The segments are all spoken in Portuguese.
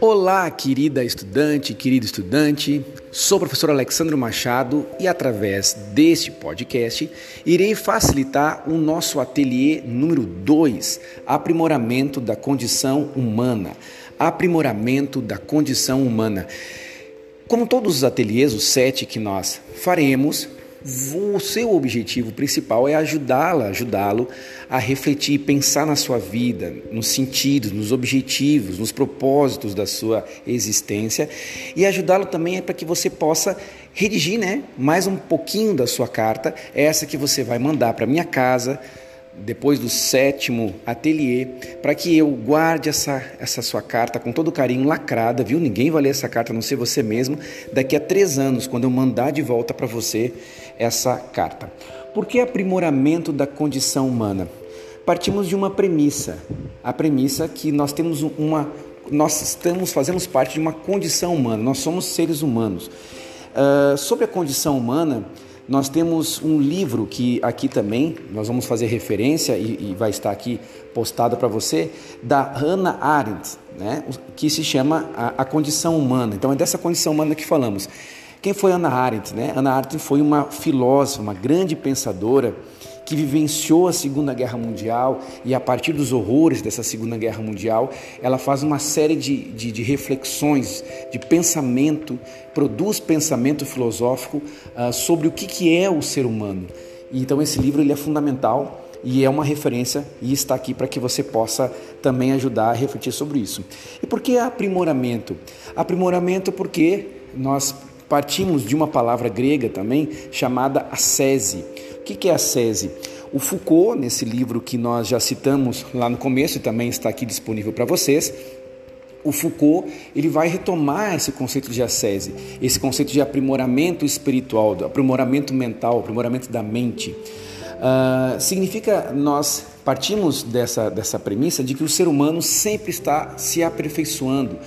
Olá, querida estudante, querido estudante. Sou o professor Alexandre Machado e através deste podcast irei facilitar o nosso ateliê número 2, aprimoramento da condição humana. Aprimoramento da condição humana. Como todos os ateliês, os sete que nós faremos, o seu objetivo principal é ajudá-la, ajudá-lo a refletir, pensar na sua vida, nos sentidos, nos objetivos, nos propósitos da sua existência. E ajudá-lo também é para que você possa redigir, né, mais um pouquinho da sua carta, essa que você vai mandar para minha casa depois do sétimo ateliê, para que eu guarde essa, essa sua carta com todo carinho lacrada, viu? Ninguém vai ler essa carta a não ser você mesmo, daqui a três anos, quando eu mandar de volta para você essa carta. Por que aprimoramento da condição humana? Partimos de uma premissa, a premissa que nós temos uma, nós estamos, fazemos parte de uma condição humana, nós somos seres humanos. Uh, sobre a condição humana, nós temos um livro que aqui também nós vamos fazer referência e, e vai estar aqui postado para você, da Hannah Arendt, né, que se chama a, a, Condição Humana. Então é dessa condição humana que falamos. Quem foi Hannah Arendt? Né? Hannah Arendt foi uma filósofa, uma grande pensadora que vivenciou a Segunda Guerra Mundial e a partir dos horrores dessa Segunda Guerra Mundial, ela faz uma série de, de, de reflexões, de pensamento, produz pensamento filosófico uh, sobre o que, que é o ser humano. Então esse livro ele é fundamental e é uma referência e está aqui para que você possa também ajudar a refletir sobre isso. E por que aprimoramento? Aprimoramento porque nós partimos de uma palavra grega também chamada ascese que, que é a SESI? O Foucault, nesse livro que nós já citamos lá no começo e também está aqui disponível para vocês, o Foucault ele vai retomar esse conceito de ascese, esse conceito de aprimoramento espiritual, aprimoramento mental, aprimoramento da mente. Uh, significa nós partimos dessa, dessa premissa de que o ser humano sempre está se aperfeiçoando,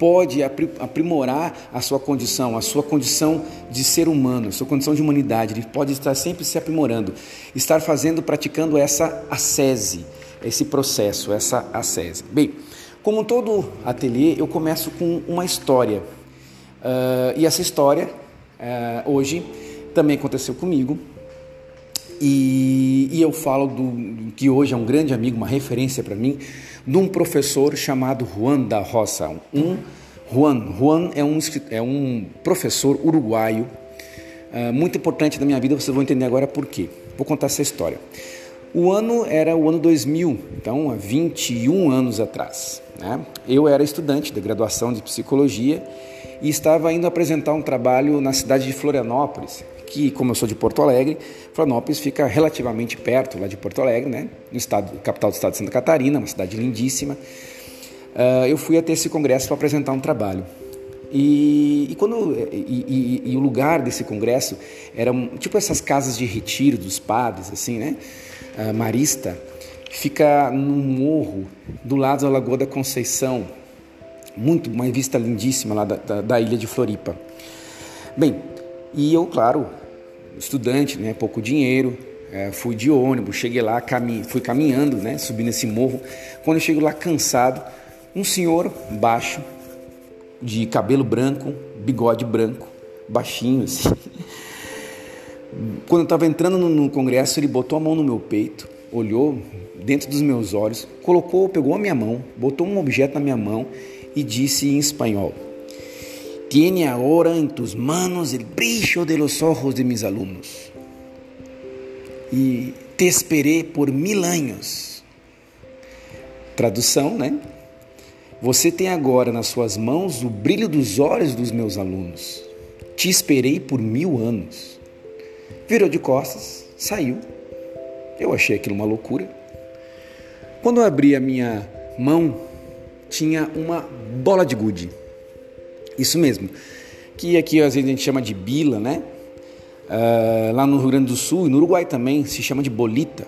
pode aprimorar a sua condição, a sua condição de ser humano, a sua condição de humanidade. Ele pode estar sempre se aprimorando, estar fazendo, praticando essa ascese, esse processo, essa ascese. Bem, como todo ateliê, eu começo com uma história. Uh, e essa história, uh, hoje, também aconteceu comigo. E, e eu falo do que hoje é um grande amigo, uma referência para mim, de um professor chamado Juan da Roça. Um, Juan, Juan é um, é um professor uruguaio uh, muito importante na minha vida, vocês vão entender agora por quê. Vou contar essa história. O ano era o ano 2000, então há 21 anos atrás. Né? Eu era estudante de graduação de psicologia e estava indo apresentar um trabalho na cidade de Florianópolis, que, como eu sou de Porto Alegre, Florianópolis fica relativamente perto lá de Porto Alegre, né? no estado, capital do estado de Santa Catarina, uma cidade lindíssima. Uh, eu fui até esse congresso para apresentar um trabalho. E, e quando e, e, e, o lugar desse congresso era tipo essas casas de retiro dos padres, assim, né? Uh, Marista fica num morro do lado da Lagoa da Conceição, muito uma vista lindíssima lá da, da, da ilha de Floripa. Bem, e eu, claro, estudante, né, pouco dinheiro, é, fui de ônibus, cheguei lá, fui caminhando, né, subindo esse morro. Quando eu chego lá cansado, um senhor baixo, de cabelo branco, bigode branco, baixinho assim. Quando eu estava entrando no, no congresso, ele botou a mão no meu peito, olhou dentro dos meus olhos, colocou, pegou a minha mão, botou um objeto na minha mão e disse em espanhol: Tiene ahora en tus manos el brillo de los ojos de mis alumnos. E te esperei por mil anos. Tradução, né? Você tem agora nas suas mãos o brilho dos olhos dos meus alunos. Te esperei por mil anos. Virou de costas, saiu. Eu achei aquilo uma loucura. Quando eu abri a minha mão, tinha uma bola de gude. Isso mesmo. Que aqui às vezes a gente chama de bila, né? Uh, lá no Rio Grande do Sul e no Uruguai também se chama de bolita.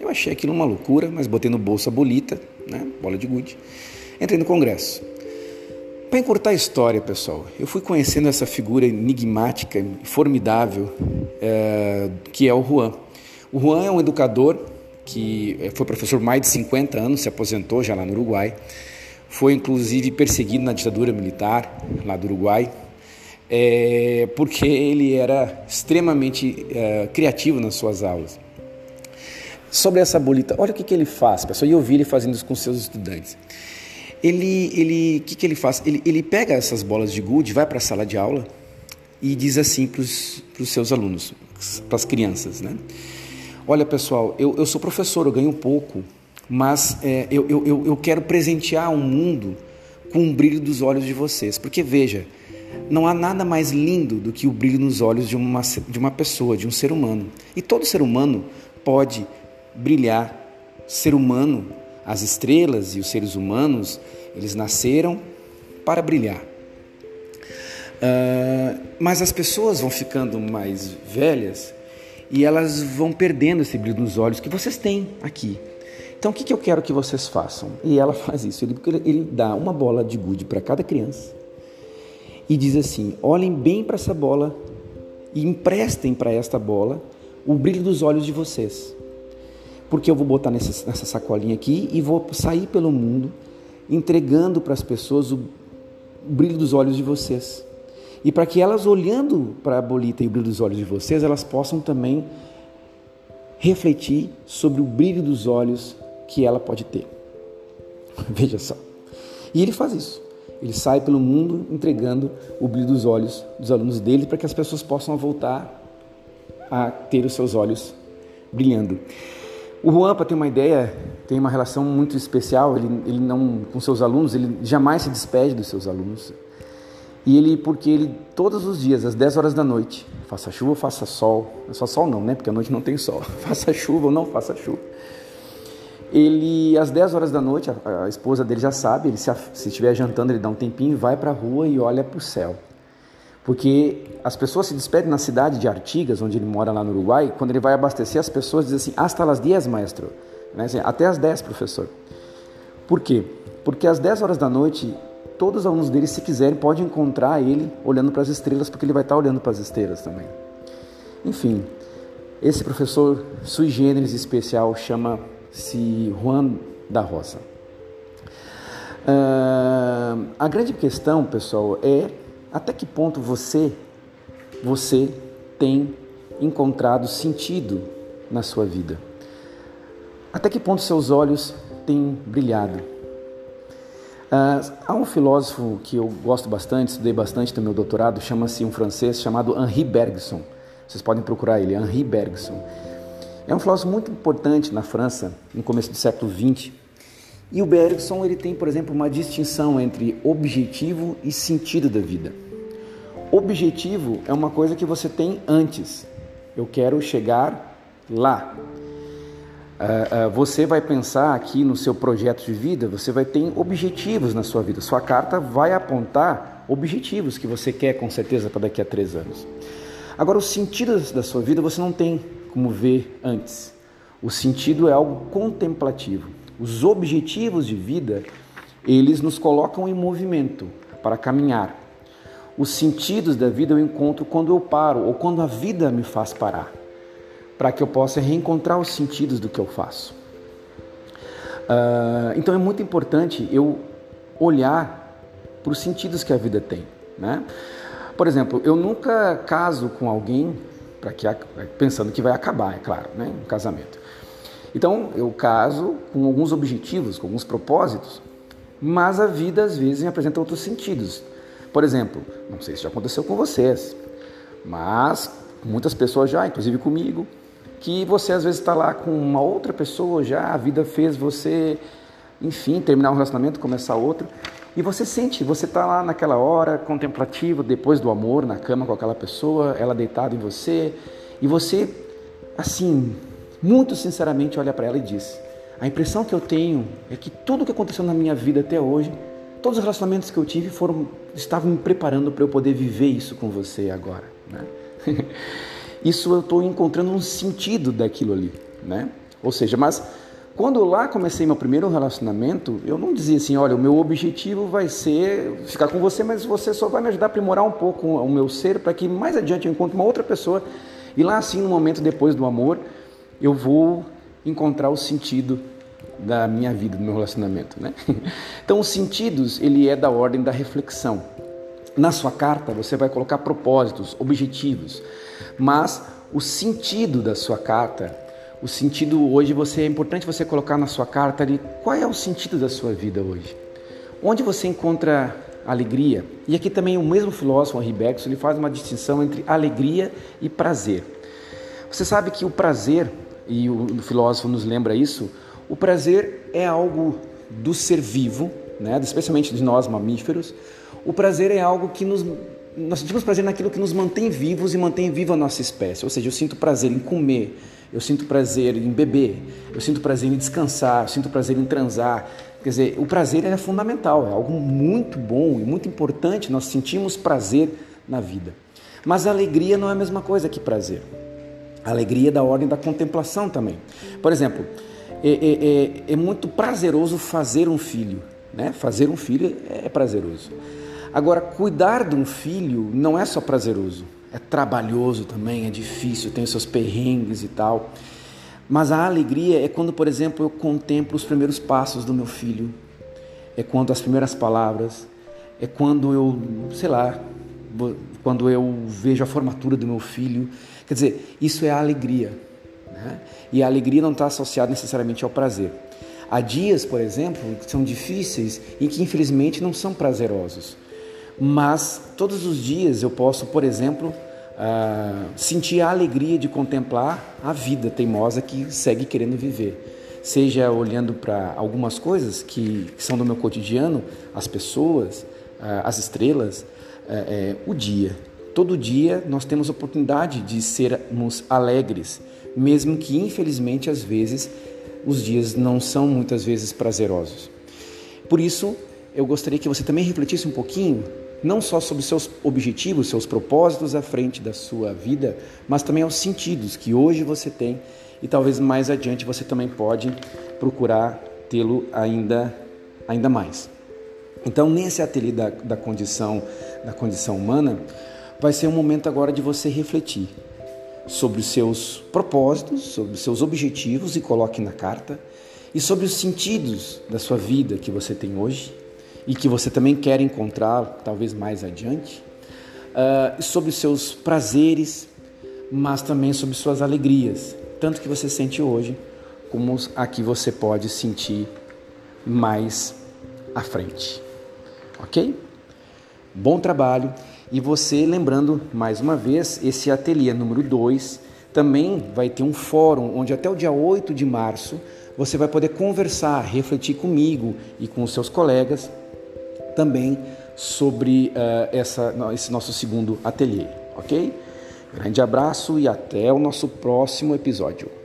Eu achei aquilo uma loucura, mas botei no bolso a bolita, né? Bola de gude. Entrei no congresso. Para encurtar a história, pessoal, eu fui conhecendo essa figura enigmática, formidável, é, que é o Juan. O Juan é um educador que eh, foi professor mais de 50 anos, se aposentou já lá no Uruguai. Foi inclusive perseguido na ditadura militar lá do Uruguai, é, porque ele era extremamente é, criativo nas suas aulas. Sobre essa bolita, olha o que, que ele faz, pessoal, e eu vi ele fazendo isso com seus estudantes. Ele, ele, que, que ele faz? Ele, ele pega essas bolas de gude, vai para a sala de aula e diz assim para os seus alunos, para as crianças, né? Olha, pessoal, eu, eu sou professor, eu ganho pouco, mas é, eu, eu, eu quero presentear o um mundo com o brilho dos olhos de vocês. Porque veja, não há nada mais lindo do que o brilho nos olhos de uma, de uma pessoa, de um ser humano. E todo ser humano pode brilhar. Ser humano, as estrelas e os seres humanos, eles nasceram para brilhar. Uh, mas as pessoas vão ficando mais velhas e elas vão perdendo esse brilho nos olhos que vocês têm aqui. Então, o que, que eu quero que vocês façam? E ela faz isso. Ele, ele dá uma bola de gude para cada criança e diz assim: olhem bem para essa bola e emprestem para esta bola o brilho dos olhos de vocês. Porque eu vou botar nessa, nessa sacolinha aqui e vou sair pelo mundo entregando para as pessoas o brilho dos olhos de vocês. E para que elas, olhando para a bolita e o brilho dos olhos de vocês, elas possam também refletir sobre o brilho dos olhos que ela pode ter. Veja só. E ele faz isso. Ele sai pelo mundo entregando o brilho dos olhos dos alunos dele para que as pessoas possam voltar a ter os seus olhos brilhando. O Juan, para ter uma ideia, tem uma relação muito especial. Ele, ele não, com seus alunos, ele jamais se despede dos seus alunos. E ele, porque ele, todos os dias, às 10 horas da noite, faça chuva ou faça sol, só sol não, né? Porque a noite não tem sol, faça chuva ou não faça chuva. Ele, às 10 horas da noite, a, a esposa dele já sabe, ele se, se estiver jantando, ele dá um tempinho, vai para a rua e olha para o céu. Porque as pessoas se despedem na cidade de Artigas, onde ele mora lá no Uruguai, quando ele vai abastecer, as pessoas dizem assim, hasta las 10, maestro. Né? Assim, Até as 10, professor. Por quê? Porque às 10 horas da noite todos os alunos dele, se quiserem, podem encontrar ele olhando para as estrelas, porque ele vai estar olhando para as estrelas também. Enfim, esse professor sui generis especial chama-se Juan da Rosa. Uh, a grande questão, pessoal, é até que ponto você, você tem encontrado sentido na sua vida? Até que ponto seus olhos têm brilhado? Uh, há um filósofo que eu gosto bastante, estudei bastante no meu doutorado, chama-se um francês chamado Henri Bergson. Vocês podem procurar ele, Henri Bergson. É um filósofo muito importante na França, no começo do século XX. E o Bergson ele tem, por exemplo, uma distinção entre objetivo e sentido da vida. Objetivo é uma coisa que você tem antes. Eu quero chegar lá. Uh, uh, você vai pensar aqui no seu projeto de vida, você vai ter objetivos na sua vida. Sua carta vai apontar objetivos que você quer com certeza para daqui a três anos. Agora, o sentido da sua vida você não tem como ver antes. O sentido é algo contemplativo. Os objetivos de vida, eles nos colocam em movimento para caminhar. Os sentidos da vida eu encontro quando eu paro ou quando a vida me faz parar para que eu possa reencontrar os sentidos do que eu faço. Uh, então é muito importante eu olhar para os sentidos que a vida tem. Né? Por exemplo, eu nunca caso com alguém para que pensando que vai acabar, é claro, né? um casamento. Então eu caso com alguns objetivos, com alguns propósitos, mas a vida às vezes apresenta outros sentidos. Por exemplo, não sei se já aconteceu com vocês, mas muitas pessoas já, inclusive comigo, que você às vezes está lá com uma outra pessoa já, a vida fez você, enfim, terminar um relacionamento, começar outro, e você sente, você está lá naquela hora contemplativo, depois do amor, na cama com aquela pessoa, ela deitada em você, e você, assim, muito sinceramente olha para ela e diz: A impressão que eu tenho é que tudo que aconteceu na minha vida até hoje, todos os relacionamentos que eu tive foram estavam me preparando para eu poder viver isso com você agora, né? isso eu estou encontrando um sentido daquilo ali, né? Ou seja, mas quando lá comecei meu primeiro relacionamento, eu não dizia assim, olha, o meu objetivo vai ser ficar com você, mas você só vai me ajudar a aprimorar um pouco o meu ser para que mais adiante eu encontre uma outra pessoa e lá assim no momento depois do amor eu vou encontrar o sentido da minha vida, do meu relacionamento, né? Então, os sentidos, ele é da ordem da reflexão. Na sua carta, você vai colocar propósitos, objetivos, mas o sentido da sua carta, o sentido hoje você é importante você colocar na sua carta ali qual é o sentido da sua vida hoje. Onde você encontra alegria? E aqui também o mesmo filósofo Bergson, ele faz uma distinção entre alegria e prazer. Você sabe que o prazer, e o filósofo nos lembra isso, o prazer é algo do ser vivo, né? especialmente de nós mamíferos. O prazer é algo que nos nós sentimos prazer naquilo que nos mantém vivos e mantém viva a nossa espécie. Ou seja, eu sinto prazer em comer, eu sinto prazer em beber, eu sinto prazer em descansar, eu sinto prazer em transar. Quer dizer, o prazer é fundamental, é algo muito bom e muito importante. Nós sentimos prazer na vida. Mas a alegria não é a mesma coisa que prazer. A alegria é da ordem da contemplação também. Por exemplo, é, é, é, é muito prazeroso fazer um filho. Né? Fazer um filho é prazeroso. Agora, cuidar de um filho não é só prazeroso, é trabalhoso também, é difícil, tem os seus perrengues e tal. Mas a alegria é quando, por exemplo, eu contemplo os primeiros passos do meu filho, é quando as primeiras palavras, é quando eu, sei lá, quando eu vejo a formatura do meu filho. Quer dizer, isso é a alegria. Né? E a alegria não está associada necessariamente ao prazer. Há dias, por exemplo, que são difíceis e que infelizmente não são prazerosos. Mas todos os dias eu posso, por exemplo, uh, sentir a alegria de contemplar a vida teimosa que segue querendo viver. Seja olhando para algumas coisas que, são do meu cotidiano, as pessoas, uh, as estrelas, uh, o dia. Todo dia nós temos oportunidade de sermos alegres, mesmo que infelizmente às vezes os dias não são muitas vezes prazerosos. Por isso, eu gostaria que você também refletisse um pouquinho, não só sobre seus objetivos, seus propósitos à frente da sua vida, mas também aos sentidos que hoje você tem e talvez mais adiante você também pode procurar tê-lo ainda, ainda mais. Então, nesse ateliê da, da, condição, da condição humana, vai ser um momento agora de você refletir sobre os seus propósitos, sobre os seus objetivos e coloque na carta, e sobre os sentidos da sua vida que você tem hoje e que você também quer encontrar, talvez mais adiante, uh, sobre os seus prazeres, mas também sobre suas alegrias, tanto que você sente hoje, como a que você pode sentir mais à frente. Ok? Bom trabalho e você, lembrando mais uma vez, esse ateliê número 2 também vai ter um fórum onde até o dia 8 de março você vai poder conversar, refletir comigo e com os seus colegas também sobre uh, essa, esse nosso segundo ateliê, ok? Grande abraço e até o nosso próximo episódio.